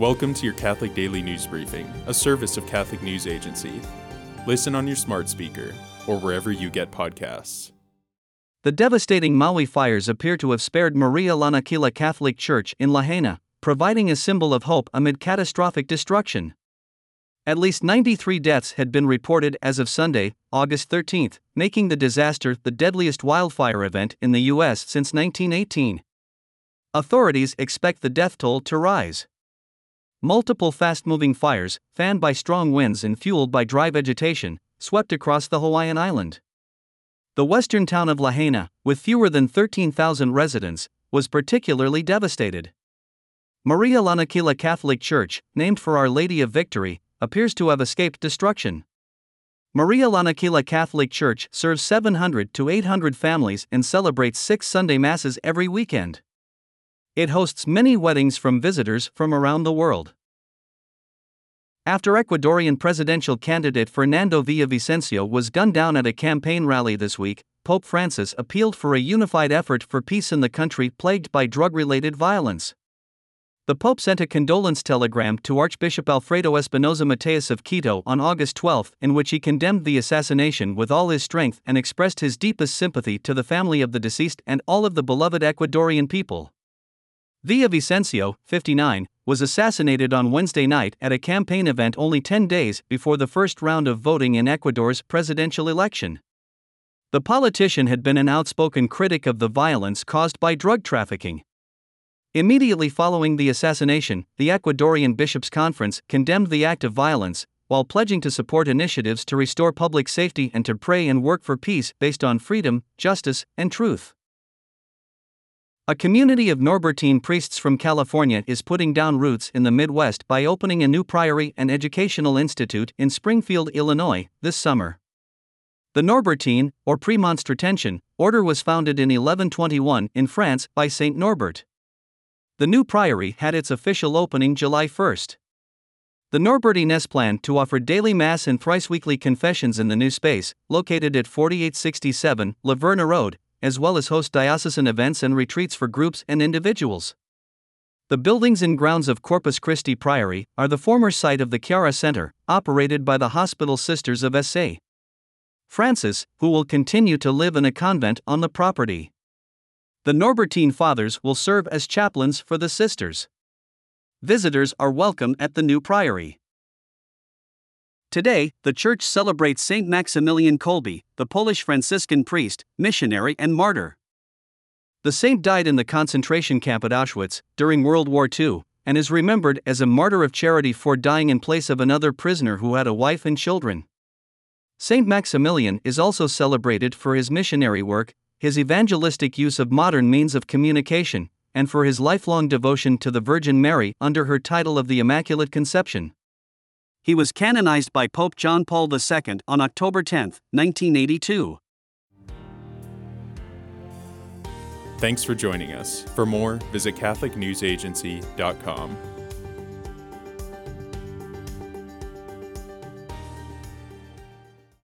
Welcome to your Catholic Daily News Briefing, a service of Catholic News Agency. Listen on your smart speaker or wherever you get podcasts. The devastating Maui fires appear to have spared Maria Lanakila Catholic Church in Lahaina, providing a symbol of hope amid catastrophic destruction. At least 93 deaths had been reported as of Sunday, August 13, making the disaster the deadliest wildfire event in the U.S. since 1918. Authorities expect the death toll to rise. Multiple fast moving fires, fanned by strong winds and fueled by dry vegetation, swept across the Hawaiian island. The western town of Lahaina, with fewer than 13,000 residents, was particularly devastated. Maria Lanakila Catholic Church, named for Our Lady of Victory, appears to have escaped destruction. Maria Lanakila Catholic Church serves 700 to 800 families and celebrates six Sunday Masses every weekend. It hosts many weddings from visitors from around the world. After Ecuadorian presidential candidate Fernando Villavicencio was gunned down at a campaign rally this week, Pope Francis appealed for a unified effort for peace in the country plagued by drug related violence. The Pope sent a condolence telegram to Archbishop Alfredo Espinoza Mateus of Quito on August 12, in which he condemned the assassination with all his strength and expressed his deepest sympathy to the family of the deceased and all of the beloved Ecuadorian people. Villavicencio, 59, was assassinated on Wednesday night at a campaign event only 10 days before the first round of voting in Ecuador's presidential election. The politician had been an outspoken critic of the violence caused by drug trafficking. Immediately following the assassination, the Ecuadorian Bishops' Conference condemned the act of violence, while pledging to support initiatives to restore public safety and to pray and work for peace based on freedom, justice, and truth. A community of Norbertine priests from California is putting down roots in the Midwest by opening a new priory and educational institute in Springfield, Illinois, this summer. The Norbertine, or Premonstratensian, order was founded in 1121 in France by Saint Norbert. The new priory had its official opening July 1. The Norbertines plan to offer daily Mass and thrice weekly confessions in the new space, located at 4867 La Verna Road, as well as host diocesan events and retreats for groups and individuals. The buildings and grounds of Corpus Christi Priory are the former site of the Chiara Center, operated by the Hospital Sisters of St. Francis, who will continue to live in a convent on the property. The Norbertine Fathers will serve as chaplains for the sisters. Visitors are welcome at the new priory. Today, the church celebrates Saint Maximilian Kolbe, the Polish Franciscan priest, missionary, and martyr. The saint died in the concentration camp at Auschwitz during World War II and is remembered as a martyr of charity for dying in place of another prisoner who had a wife and children. Saint Maximilian is also celebrated for his missionary work, his evangelistic use of modern means of communication, and for his lifelong devotion to the Virgin Mary under her title of the Immaculate Conception. He was canonized by Pope John Paul II on October 10, 1982. Thanks for joining us. For more, visit CatholicNewsAgency.com.